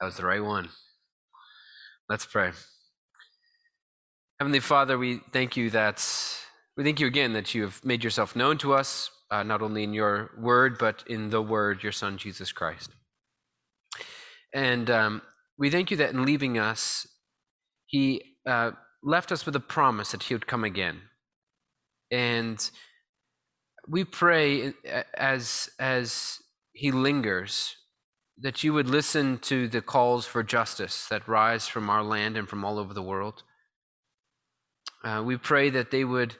That was the right one. Let's pray. Heavenly Father, we thank you that we thank you again that you have made yourself known to us, uh, not only in your word, but in the word, your Son, Jesus Christ. And um, we thank you that in leaving us, he uh, left us with a promise that he would come again. And we pray uh, as, as he lingers that you would listen to the calls for justice that rise from our land and from all over the world. Uh, we pray that they would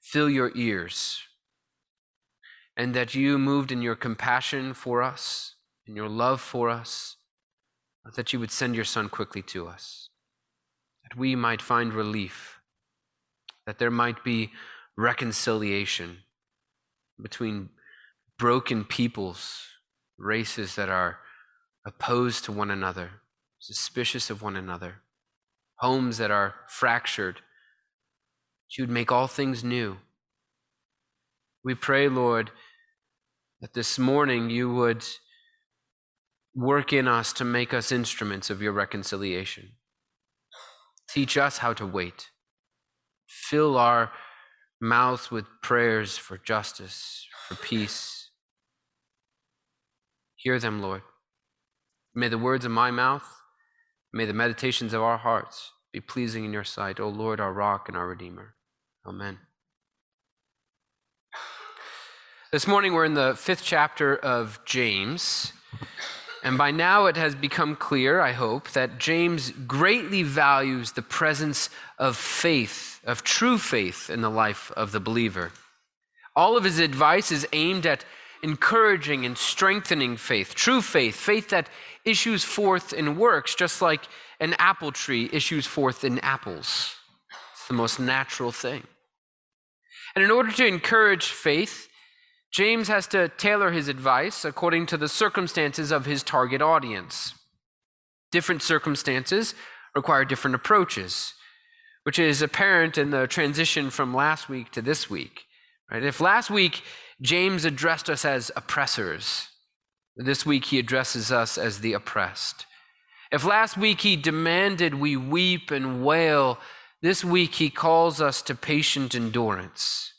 fill your ears and that you moved in your compassion for us, in your love for us, that you would send your Son quickly to us, that we might find relief, that there might be reconciliation between broken peoples, races that are opposed to one another, suspicious of one another, homes that are fractured. You would make all things new. We pray, Lord, that this morning you would work in us to make us instruments of your reconciliation. Teach us how to wait. Fill our mouths with prayers for justice, for peace. Hear them, Lord. May the words of my mouth, may the meditations of our hearts be pleasing in your sight, O Lord, our rock and our redeemer. Amen. This morning we're in the fifth chapter of James. And by now it has become clear, I hope, that James greatly values the presence of faith, of true faith in the life of the believer. All of his advice is aimed at encouraging and strengthening faith, true faith, faith that issues forth in works, just like an apple tree issues forth in apples. It's the most natural thing. And in order to encourage faith, James has to tailor his advice according to the circumstances of his target audience. Different circumstances require different approaches, which is apparent in the transition from last week to this week. Right? If last week James addressed us as oppressors. This week he addresses us as the oppressed. If last week he demanded we weep and wail, this week he calls us to patient endurance.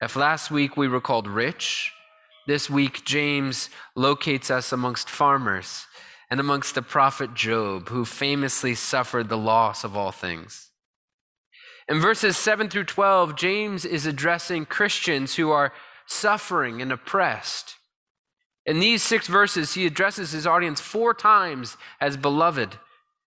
If last week we were called rich, this week James locates us amongst farmers and amongst the prophet Job, who famously suffered the loss of all things. In verses 7 through 12, James is addressing Christians who are suffering, and oppressed. In these six verses, he addresses his audience four times as beloved.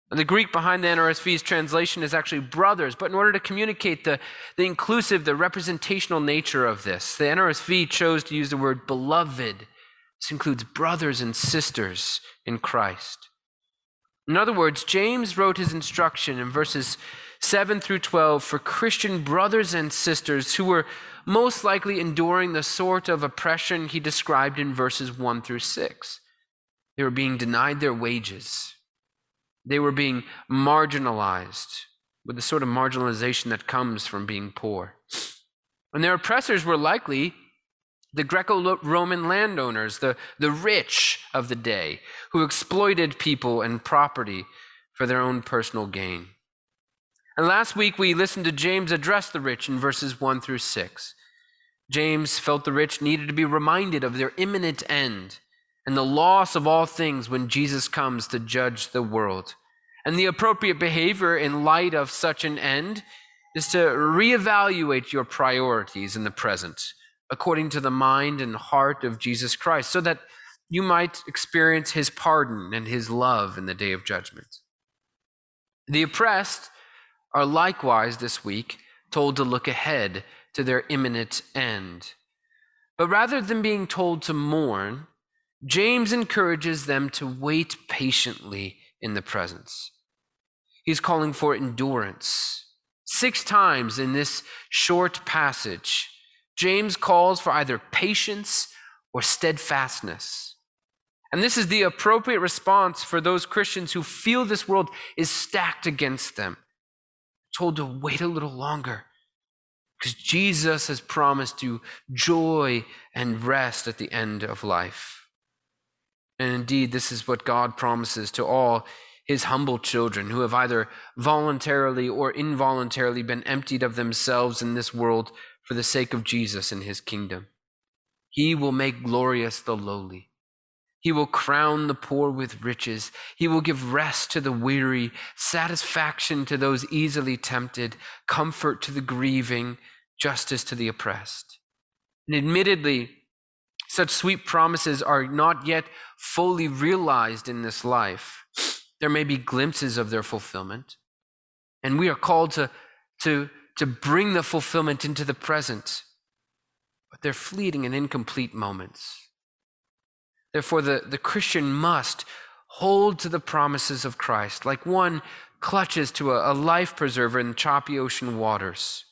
And the Greek behind the NRSV's translation is actually brothers, but in order to communicate the, the inclusive, the representational nature of this, the NRSV chose to use the word beloved. This includes brothers and sisters in Christ. In other words, James wrote his instruction in verses 7 through 12 for Christian brothers and sisters who were most likely enduring the sort of oppression he described in verses 1 through 6. They were being denied their wages, they were being marginalized with the sort of marginalization that comes from being poor. And their oppressors were likely the Greco Roman landowners, the, the rich of the day, who exploited people and property for their own personal gain. And last week we listened to James address the rich in verses 1 through 6. James felt the rich needed to be reminded of their imminent end and the loss of all things when Jesus comes to judge the world. And the appropriate behavior in light of such an end is to reevaluate your priorities in the present according to the mind and heart of Jesus Christ so that you might experience his pardon and his love in the day of judgment. The oppressed are likewise this week told to look ahead to their imminent end. But rather than being told to mourn, James encourages them to wait patiently in the presence. He's calling for endurance. Six times in this short passage, James calls for either patience or steadfastness. And this is the appropriate response for those Christians who feel this world is stacked against them told to wait a little longer because Jesus has promised you joy and rest at the end of life. And indeed, this is what God promises to all his humble children who have either voluntarily or involuntarily been emptied of themselves in this world for the sake of Jesus and his kingdom. He will make glorious the lowly. He will crown the poor with riches. He will give rest to the weary, satisfaction to those easily tempted, comfort to the grieving, justice to the oppressed. And admittedly, such sweet promises are not yet fully realized in this life. There may be glimpses of their fulfillment. And we are called to, to, to bring the fulfillment into the present. But they're fleeting and incomplete moments. Therefore, the, the Christian must hold to the promises of Christ, like one clutches to a, a life preserver in choppy ocean waters.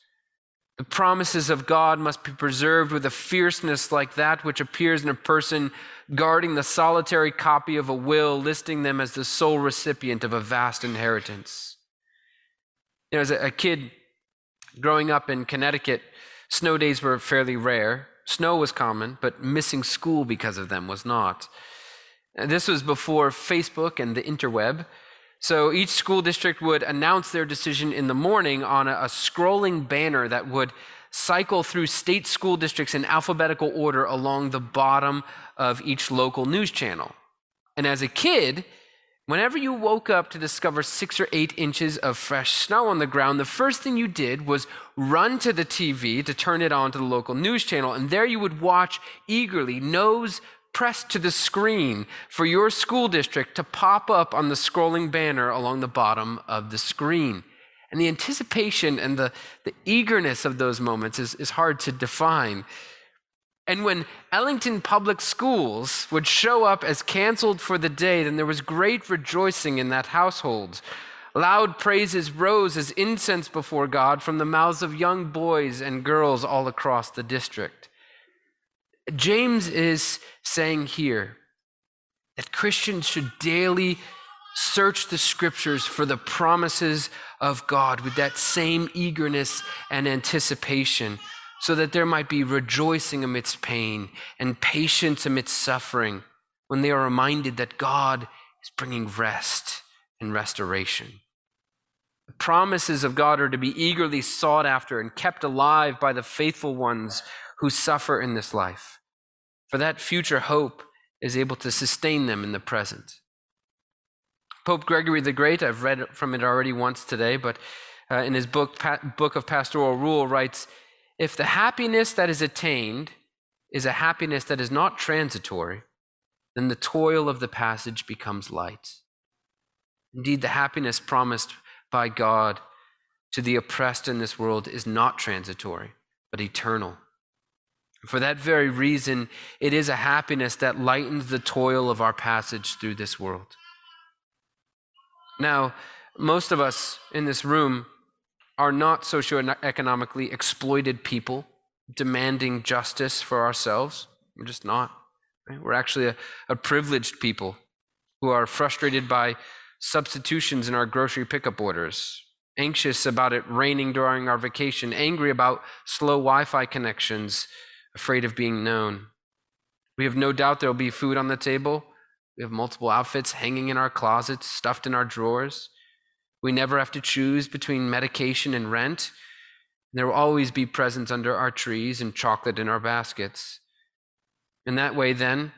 The promises of God must be preserved with a fierceness like that which appears in a person guarding the solitary copy of a will, listing them as the sole recipient of a vast inheritance. You know, as a, a kid growing up in Connecticut, snow days were fairly rare. Snow was common, but missing school because of them was not. This was before Facebook and the interweb. So each school district would announce their decision in the morning on a, a, scrolling banner that would cycle through state school districts in alphabetical order along the bottom of each local news channel. And as a kid, whenever you woke up to discover six or eight inches of fresh snow on the ground, the first thing you did was run to the TV to turn it on to the local news channel. And there you would watch eagerly, nose pressed to the screen for your school district to pop up on the scrolling banner along the bottom of the screen. And the anticipation and the, the eagerness of those moments is, is hard to define. And when Ellington Public Schools would show up as canceled for the day, then there was great rejoicing in that household. Loud praises rose as incense before God from the mouths of young boys and girls all across the district. James is saying here that Christians should daily search the scriptures for the promises of God with that same eagerness and anticipation, so that there might be rejoicing amidst pain and patience amidst suffering when they are reminded that God is bringing rest and restoration. The promises of God are to be eagerly sought after and kept alive by the faithful ones who suffer in this life for that future hope is able to sustain them in the present. Pope Gregory the Great, I've read from it already once today, but uh, in his book, pa- Book of Pastoral Rule, writes If the happiness that is attained is a happiness that is not transitory, then the toil of the passage becomes light. Indeed, the happiness promised by God to the oppressed in this world is not transitory, but eternal. For that very reason, it is a happiness that lightens the toil of our passage through this world. Now, most of us in this room are not socioeconomically exploited people demanding justice for ourselves. We're just not. Right? We're actually a, a privileged people who are frustrated by substitutions in our grocery pickup orders, anxious about it raining during our vacation, angry about slow Wi Fi connections afraid of being known. We have no doubt there will be food on the table. We have multiple outfits hanging in our closets, stuffed in our drawers. We never have to choose between medication and rent. There will always be presents under our trees and chocolate in our baskets. In that way, then,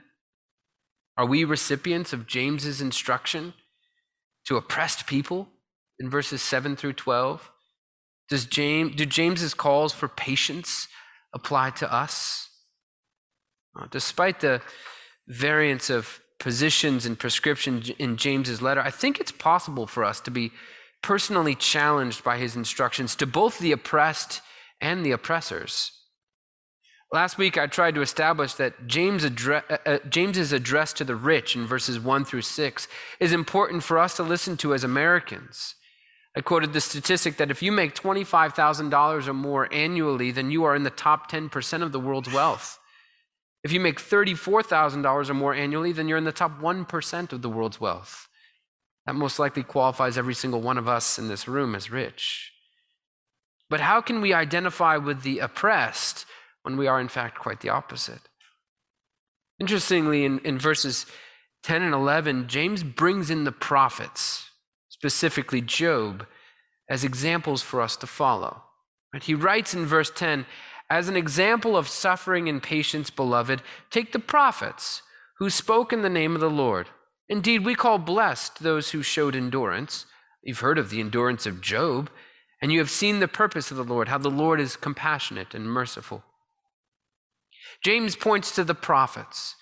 are we recipients of James's instruction to oppressed people in verses 7 through 12? Does James, do James's calls for patience apply to us? Uh, despite the variance of positions and prescriptions in James's letter, I think it's possible for us to be personally challenged by his instructions to both the oppressed and the oppressors. Last week, I tried to establish that James uh, uh James's address to the rich in verses 1 through 6 is important for us to listen to as Americans. I quoted the statistic that if you make $25,000 or more annually, then you are in the top 10% of the world's wealth. If you make $34,000 or more annually, then you're in the top 1% of the world's wealth. That most likely qualifies every single one of us in this room as rich. But how can we identify with the oppressed when we are, in fact, quite the opposite? Interestingly, in, in verses 10 and 11, James brings in the prophets, specifically Job, as examples for us to follow. He writes in verse 10 As an example of suffering and patience, beloved, take the prophets who spoke in the name of the Lord. Indeed, we call blessed those who showed endurance. You've heard of the endurance of Job, and you have seen the purpose of the Lord, how the Lord is compassionate and merciful. James points to the prophets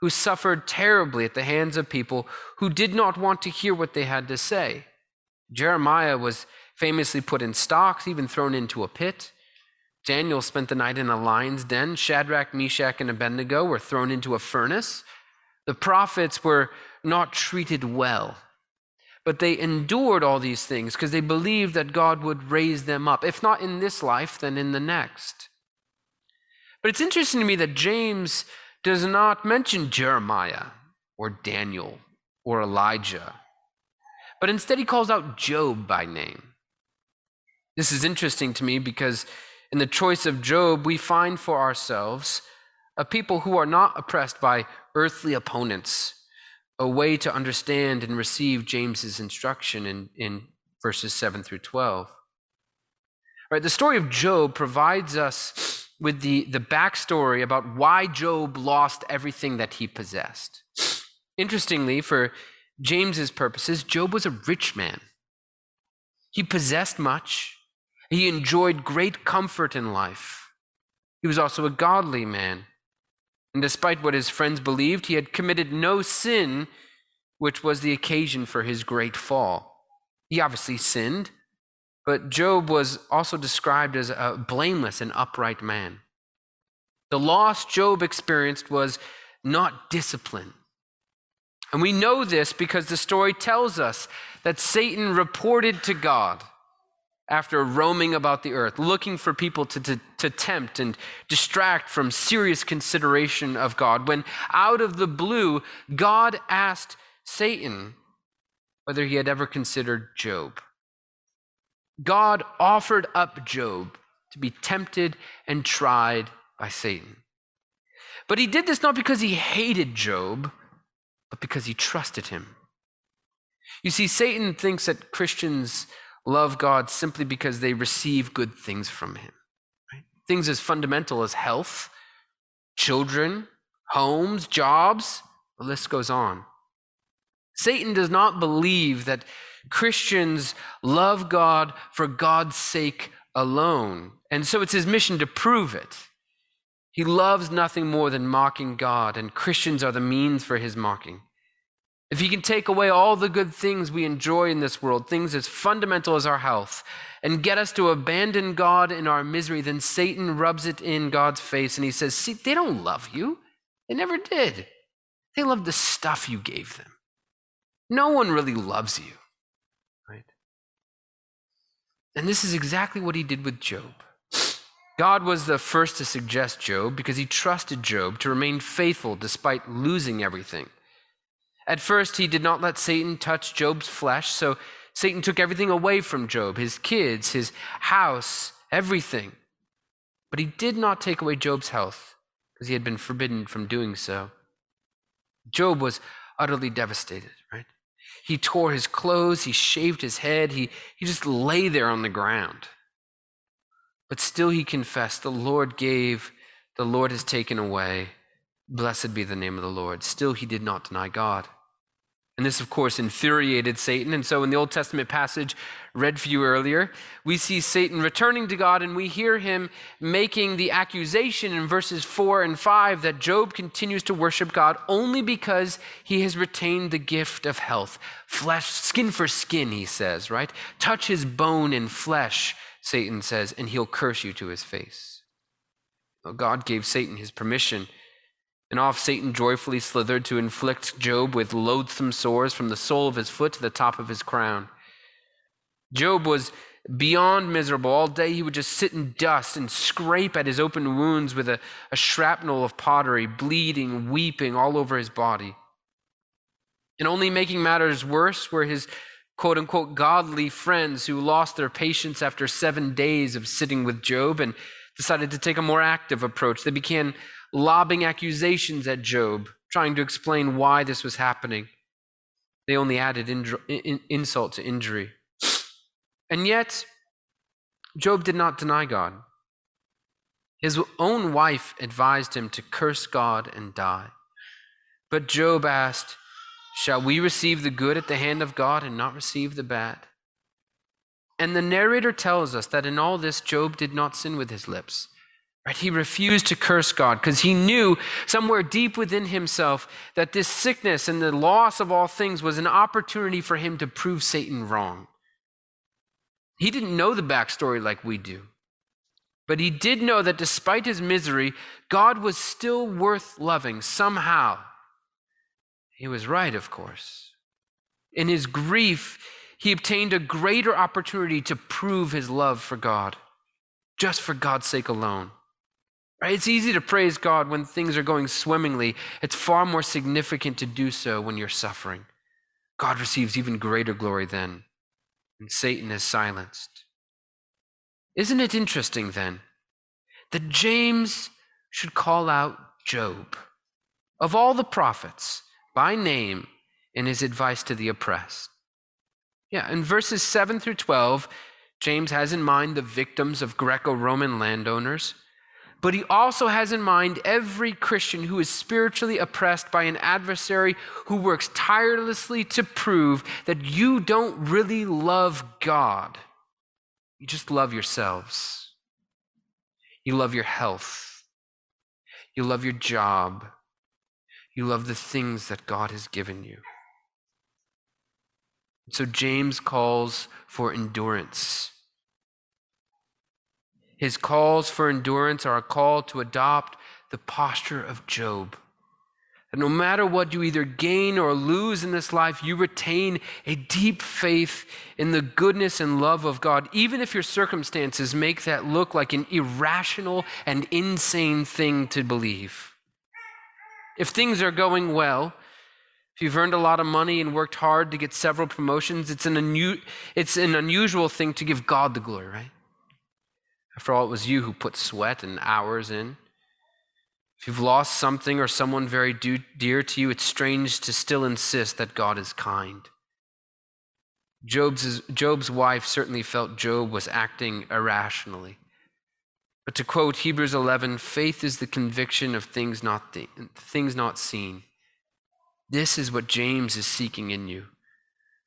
who suffered terribly at the hands of people who did not want to hear what they had to say. Jeremiah was famously put in stocks, even thrown into a pit. Daniel spent the night in a lion's den. Shadrach, Meshach, and Abednego were thrown into a furnace. The prophets were not treated well, but they endured all these things because they believed that God would raise them up, if not in this life, then in the next. But it's interesting to me that James does not mention Jeremiah or Daniel or Elijah, but instead he calls out Job by name. This is interesting to me because in the choice of Job, we find for ourselves a people who are not oppressed by earthly opponents, a way to understand and receive James's instruction in, in verses 7 through 12. Right, the story of Job provides us with the, the backstory about why Job lost everything that he possessed. Interestingly, for James's purposes, Job was a rich man. He possessed much. He enjoyed great comfort in life. He was also a godly man. And despite what his friends believed, he had committed no sin, which was the occasion for his great fall. He obviously sinned, but Job was also described as a blameless and upright man. The loss Job experienced was not discipline. And we know this because the story tells us that Satan reported to God after roaming about the earth, looking for people to, to, to, tempt and distract from serious consideration of God, when out of the blue, God asked Satan whether he had ever considered Job. God offered up Job to be tempted and tried by Satan. But he did this not because he hated Job, but because he trusted him. You see, Satan thinks that Christians love God simply because they receive good things from him. Right? Things as fundamental as health, children, homes, jobs, the list goes on. Satan does not believe that Christians love God for God's sake alone. And so it's his mission to prove it. He loves nothing more than mocking God, and Christians are the means for his mocking. If he can take away all the good things we enjoy in this world, things as fundamental as our health, and get us to abandon God in our misery, then Satan rubs it in God's face and he says, See, they don't love you. They never did. They love the stuff you gave them. No one really loves you. Right? And this is exactly what he did with Job. God was the first to suggest Job because he trusted Job to remain faithful despite losing everything. At first, he did not let Satan touch Job's flesh, so Satan took everything away from Job his kids, his house, everything. But he did not take away Job's health because he had been forbidden from doing so. Job was utterly devastated, right? He tore his clothes, he shaved his head, he, he just lay there on the ground. But still he confessed, The Lord gave, the Lord has taken away. Blessed be the name of the Lord. Still, he did not deny God. And this, of course, infuriated Satan. And so, in the Old Testament passage read for you earlier, we see Satan returning to God, and we hear him making the accusation in verses 4 and 5 that Job continues to worship God only because he has retained the gift of health. Flesh, skin for skin, he says, right? Touch his bone and flesh, Satan says, and he'll curse you to his face. Well, God gave Satan his permission and off Satan joyfully slithered to inflict Job with loathsome sores from the sole of his foot to the top of his crown. Job was beyond miserable. All day he would just sit in dust and scrape at his open wounds with a, a shrapnel of pottery, bleeding, weeping all over his body. And only making matters worse were his quote unquote godly friends who lost their patience after seven days of sitting with Job and decided to take a more active approach. They began lobbing accusations at Job, trying to explain why this was happening. They only added insult to injury. And yet, Job did not deny God. His own wife advised him to curse God and die. But Job asked, Shall we receive the good at the hand of God and not receive the bad? And the narrator tells us that in all this, Job did not sin with his lips. Right? He refused to curse God because he knew somewhere deep within himself that this sickness and the loss of all things was an opportunity for him to prove Satan wrong. He didn't know the backstory like we do. But he did know that despite his misery, God was still worth loving somehow. He was right, of course. In his grief, he obtained a greater opportunity to prove his love for God, just for God's sake alone. Right? It's easy to praise God when things are going swimmingly. It's far more significant to do so when you're suffering. God receives even greater glory then, and Satan is silenced. Isn't it interesting then that James should call out Job, of all the prophets, by name in his advice to the oppressed? Yeah, in verses 7 through 12, James has in mind the victims of Greco Roman landowners but he also has in mind every Christian who is spiritually oppressed by an adversary who works tirelessly to prove that you don't really love God. You just love yourselves. You love your health. You love your job. You love the things that God has given you. So James calls for endurance. His calls for endurance are a call to adopt the posture of Job. That no matter what you either gain or lose in this life, you retain a deep faith in the goodness and love of God, even if your circumstances make that look like an irrational and insane thing to believe. If things are going well, if you've earned a lot of money and worked hard to get several promotions, it's an, unu- it's an unusual thing to give God the glory, right? After all, it was you who put sweat and hours in. If you've lost something or someone very dear to you, it's strange to still insist that God is kind. Job's, Job's wife certainly felt Job was acting irrationally. But to quote Hebrews 11, faith is the conviction of things not, th- things not seen. This is what James is seeking in you.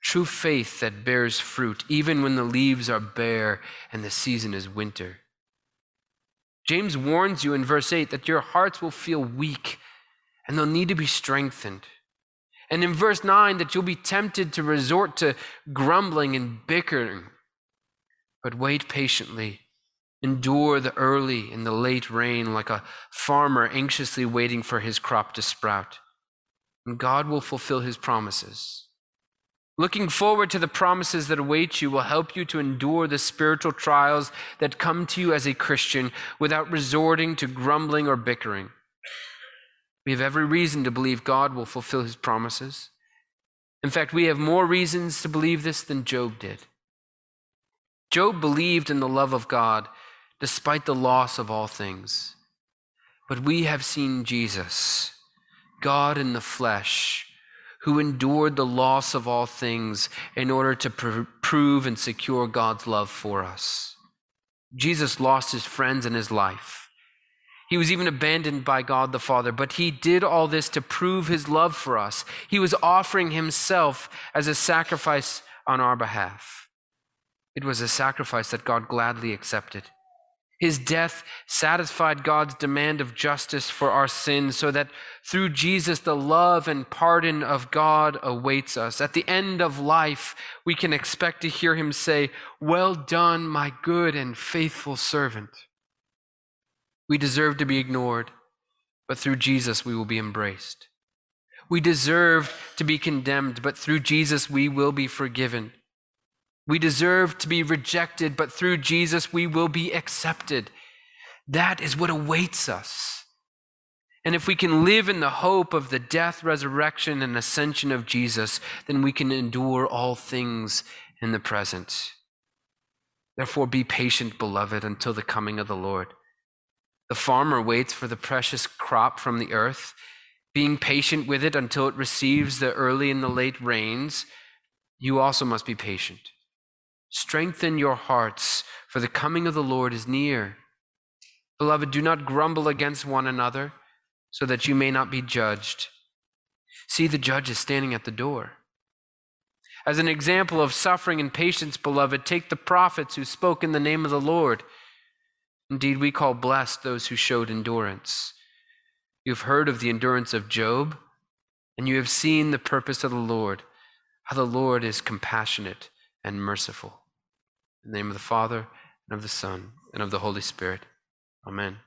True faith that bears fruit, even when the leaves are bare and the season is winter. James warns you in verse 8 that your hearts will feel weak and they'll need to be strengthened. And in verse 9, that you'll be tempted to resort to grumbling and bickering. But wait patiently. Endure the early and the late rain like a farmer anxiously waiting for his crop to sprout. And God will fulfill his promises. Looking forward to the promises that await you will help you to endure the spiritual trials that come to you as a Christian without resorting to grumbling or bickering. We have every reason to believe God will fulfill his promises. In fact, we have more reasons to believe this than Job did. Job believed in the love of God despite the loss of all things. But we have seen Jesus, God in the flesh who endured the loss of all things in order to pr- prove and secure God's love for us. Jesus lost his friends and his life. He was even abandoned by God the Father, but he did all this to prove his love for us. He was offering himself as a sacrifice on our behalf. It was a sacrifice that God gladly accepted. His death satisfied God's demand of justice for our sins so that through Jesus, the love and pardon of God awaits us. At the end of life, we can expect to hear him say, Well done, my good and faithful servant. We deserve to be ignored, but through Jesus, we will be embraced. We deserve to be condemned, but through Jesus, we will be forgiven. We deserve to be rejected, but through Jesus we will be accepted. That is what awaits us. And if we can live in the hope of the death, resurrection, and ascension of Jesus, then we can endure all things in the present. Therefore, be patient, beloved, until the coming of the Lord. The farmer waits for the precious crop from the earth, being patient with it until it receives the early and the late rains, you also must be patient. Strengthen your hearts, for the coming of the Lord is near. Beloved, do not grumble against one another, so that you may not be judged. See, the judge is standing at the door. As an example of suffering and patience, beloved, take the prophets who spoke in the name of the Lord. Indeed, we call blessed those who showed endurance. You have heard of the endurance of Job, and you have seen the purpose of the Lord, how the Lord is compassionate and merciful. In the name of the Father, and of the Son, and of the Holy Spirit. Amen.